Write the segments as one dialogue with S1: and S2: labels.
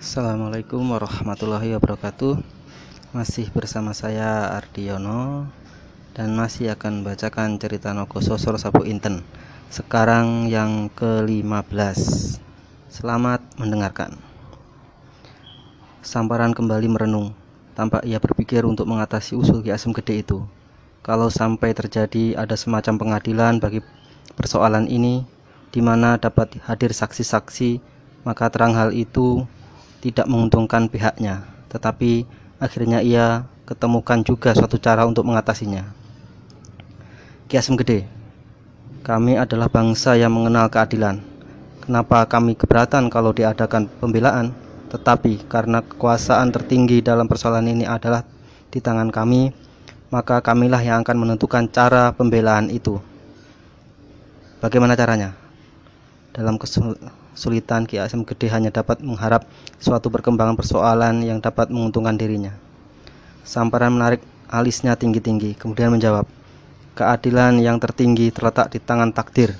S1: Assalamualaikum warahmatullahi wabarakatuh. Masih bersama saya Ardiono Dan masih akan bacakan cerita Nogo Sosor Sabu Inten Sekarang yang ke-15 Selamat mendengarkan. Samparan kembali merenung Tampak ia berpikir untuk mengatasi usul Ki Asem Gede itu. Kalau sampai terjadi ada semacam pengadilan bagi persoalan ini di mana dapat hadir saksi-saksi maka terang hal itu tidak menguntungkan pihaknya, tetapi akhirnya ia ketemukan juga suatu cara untuk mengatasinya. Kiasem Gede, kami adalah bangsa yang mengenal keadilan. Kenapa kami keberatan kalau diadakan pembelaan? Tetapi karena kekuasaan tertinggi dalam persoalan ini adalah di tangan kami, maka kamilah yang akan menentukan cara pembelaan itu. Bagaimana caranya? Dalam kesulitan Ki Asem Gede hanya dapat mengharap suatu perkembangan persoalan yang dapat menguntungkan dirinya. Samparan menarik alisnya tinggi-tinggi, kemudian menjawab, keadilan yang tertinggi terletak di tangan takdir.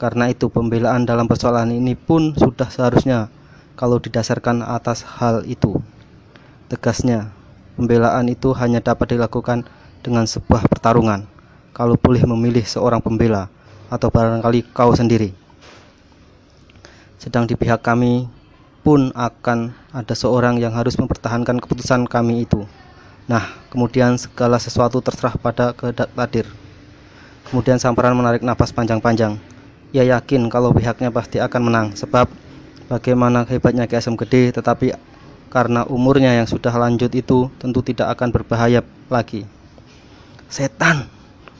S1: Karena itu pembelaan dalam persoalan ini pun sudah seharusnya kalau didasarkan atas hal itu. Tegasnya, pembelaan itu hanya dapat dilakukan dengan sebuah pertarungan. Kalau boleh memilih seorang pembela, atau barangkali kau sendiri sedang di pihak kami pun akan ada seorang yang harus mempertahankan keputusan kami itu. Nah, kemudian segala sesuatu terserah pada kehendak takdir. Kemudian Samparan menarik nafas panjang-panjang. Ia yakin kalau pihaknya pasti akan menang, sebab bagaimana hebatnya KSM gede, tetapi karena umurnya yang sudah lanjut itu tentu tidak akan berbahaya lagi. Setan,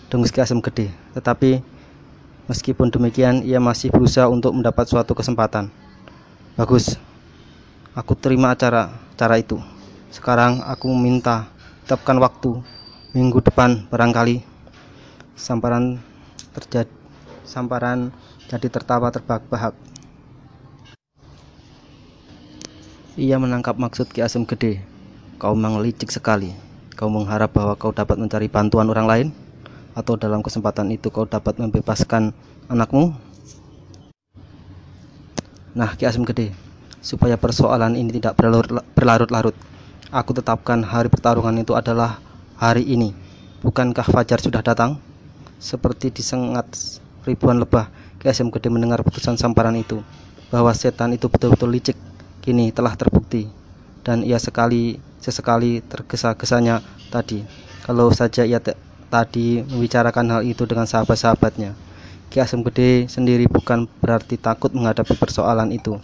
S1: dengus KSM gede, tetapi Meskipun demikian, ia masih berusaha untuk mendapat suatu kesempatan. Bagus, aku terima acara cara itu. Sekarang aku meminta tetapkan waktu minggu depan barangkali samparan terjadi samparan jadi tertawa terbahak-bahak. Ia menangkap maksud Ki Asem Gede. Kau memang licik sekali. Kau mengharap bahwa kau dapat mencari bantuan orang lain? Atau dalam kesempatan itu kau dapat membebaskan anakmu? Nah, Ki Asem Gede, supaya persoalan ini tidak berlarut-larut, aku tetapkan hari pertarungan itu adalah hari ini. Bukankah fajar sudah datang? Seperti disengat ribuan lebah, Ki Asem Gede mendengar putusan samparan itu, bahwa setan itu betul-betul licik, kini telah terbukti. Dan ia sekali sesekali tergesa-gesanya tadi. Kalau saja ia tadi membicarakan hal itu dengan sahabat-sahabatnya. Ki Asem Gede sendiri bukan berarti takut menghadapi persoalan itu.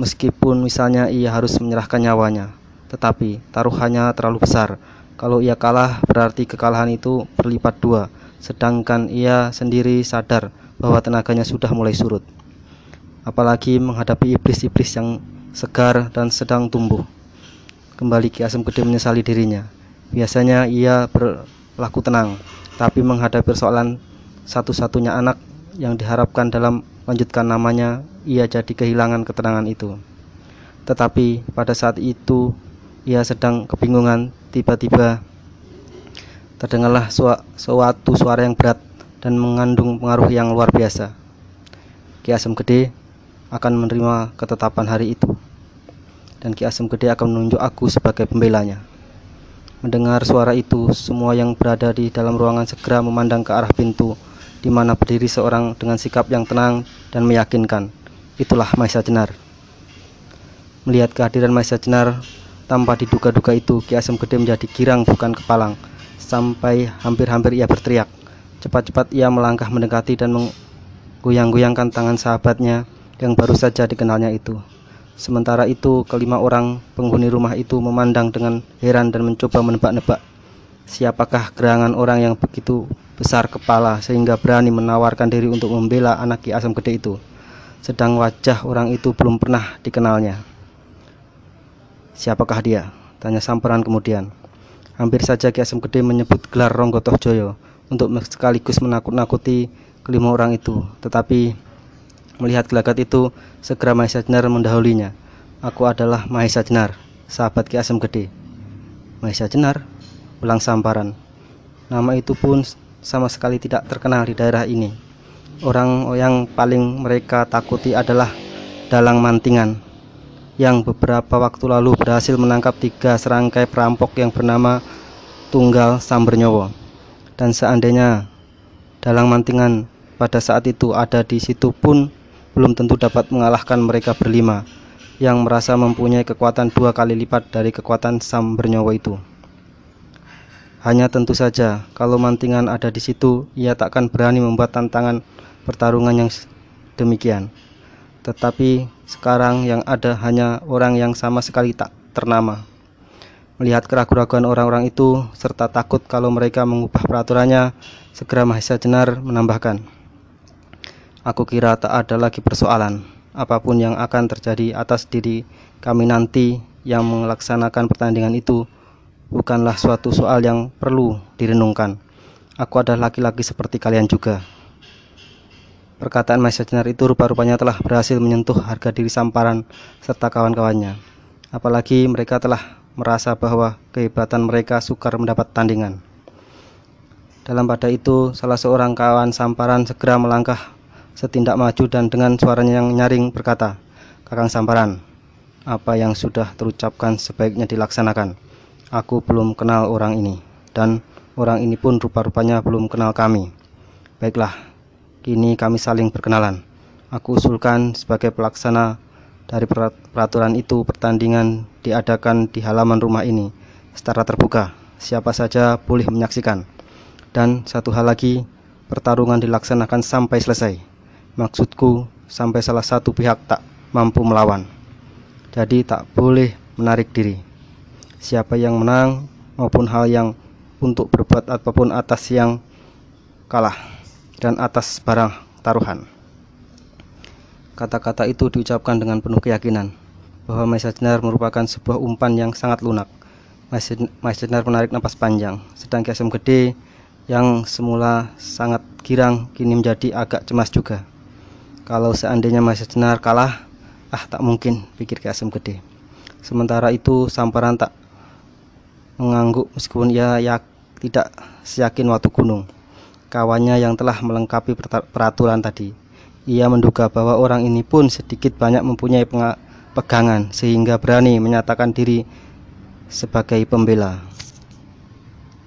S1: Meskipun misalnya ia harus menyerahkan nyawanya, tetapi taruhannya terlalu besar. Kalau ia kalah, berarti kekalahan itu berlipat dua, sedangkan ia sendiri sadar bahwa tenaganya sudah mulai surut. Apalagi menghadapi iblis-iblis yang segar dan sedang tumbuh. Kembali Ki Asem Gede menyesali dirinya Biasanya ia berlaku tenang, tapi menghadapi persoalan satu-satunya anak yang diharapkan dalam melanjutkan namanya, ia jadi kehilangan ketenangan itu. Tetapi pada saat itu ia sedang kebingungan, tiba-tiba terdengarlah suatu suara yang berat dan mengandung pengaruh yang luar biasa. Ki Asem Gede akan menerima ketetapan hari itu dan Ki Asem Gede akan menunjuk aku sebagai pembelanya. Mendengar suara itu, semua yang berada di dalam ruangan segera memandang ke arah pintu, di mana berdiri seorang dengan sikap yang tenang dan meyakinkan. Itulah Maisa Jenar. Melihat kehadiran Maisa Jenar, tanpa diduga-duga itu, Ki Asem Gede menjadi girang bukan kepalang, sampai hampir-hampir ia berteriak. Cepat-cepat ia melangkah mendekati dan menggoyang-goyangkan tangan sahabatnya yang baru saja dikenalnya itu. Sementara itu, kelima orang penghuni rumah itu memandang dengan heran dan mencoba menebak-nebak siapakah gerangan orang yang begitu besar kepala sehingga berani menawarkan diri untuk membela anak Ki Asam Gede itu. Sedang wajah orang itu belum pernah dikenalnya. Siapakah dia? Tanya Samperan kemudian. Hampir saja Ki Asam Gede menyebut gelar Ronggotoh Joyo untuk sekaligus menakut-nakuti kelima orang itu. Tetapi Melihat gelagat itu, segera Mahesa Jenar mendahulinya. Aku adalah Mahesa Jenar, sahabat Ki Asem Gede. Mahesa Jenar, ulang samparan. Nama itu pun sama sekali tidak terkenal di daerah ini. Orang yang paling mereka takuti adalah Dalang Mantingan. yang beberapa waktu lalu berhasil menangkap tiga serangkai perampok yang bernama Tunggal Sambernyowo. Dan seandainya dalang mantingan pada saat itu ada di situ pun belum tentu dapat mengalahkan mereka berlima yang merasa mempunyai kekuatan dua kali lipat dari kekuatan Sambernyowo itu. Hanya tentu saja kalau mantingan ada di situ, ia takkan berani membuat tantangan pertarungan yang demikian. Tetapi sekarang yang ada hanya orang yang sama sekali tak ternama. Melihat keraguan-keraguan orang-orang itu serta takut kalau mereka mengubah peraturannya, segera Mahesa Jenar menambahkan, Aku kira tak ada lagi persoalan. Apa pun yang akan terjadi atas diri kami nanti yang melaksanakan pertandingan itu bukanlah suatu soal yang perlu direnungkan. Aku adalah laki-laki seperti kalian juga. Perkataan Jenar itu rupa-rupanya telah berhasil menyentuh harga diri Samparan serta kawan-kawannya. Apalagi mereka telah merasa bahwa kehebatan mereka sukar mendapat tandingan. Dalam pada itu, salah seorang kawan Samparan segera melangkah setindak maju dan dengan suaranya yang nyaring berkata, Kakang Samparan, apa yang sudah terucapkan sebaiknya dilaksanakan. Aku belum kenal orang ini, dan orang ini pun rupa-rupanya belum kenal kami. Baiklah, Kini kami saling berkenalan. Aku usulkan sebagai pelaksana dari peraturan itu pertandingan diadakan di halaman rumah ini secara terbuka. Siapa saja boleh menyaksikan. Dan satu hal lagi, pertarungan dilaksanakan sampai selesai. Maksudku, sampai salah satu pihak tak mampu melawan. Jadi tak boleh menarik diri. Siapa yang menang maupun hal yang untuk berbuat apa pun atas yang kalah dan atas barang taruhan. Kata-kata itu diucapkan dengan penuh keyakinan bahwa Jenar merupakan sebuah umpan yang sangat lunak. Jenar menarik napas panjang, sedang Kiasem Gede yang semula sangat girang kini menjadi agak cemas juga. Kalau seandainya Jenar kalah, ah tak mungkin pikir Kiasem Gede. Sementara itu Samparan tak mengangguk meskipun ia ya tidak seyakin waktu gunung kawannya yang telah melengkapi peraturan tadi. Ia menduga bahwa orang ini pun sedikit banyak mempunyai pegangan sehingga berani menyatakan diri sebagai pembela.